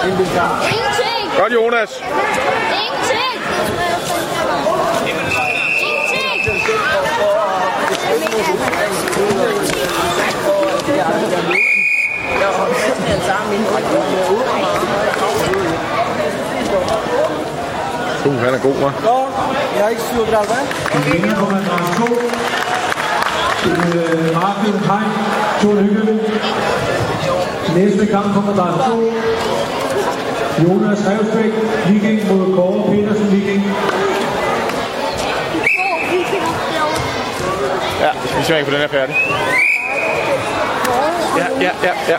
Godt, Jonas. Ingenting! Ingenting! Uh, han er god, hva'? Jeg har ikke styr på det, hvad? Vinder nummer 2. Øh, Martin Hein, Thor Lykke. Næste kamp kommer der 2. Jonas Revsbæk, Viking mod Kåre Petersen, Viking. Ja, vi skal ikke på den her færdig. Ja, ja, ja, ja.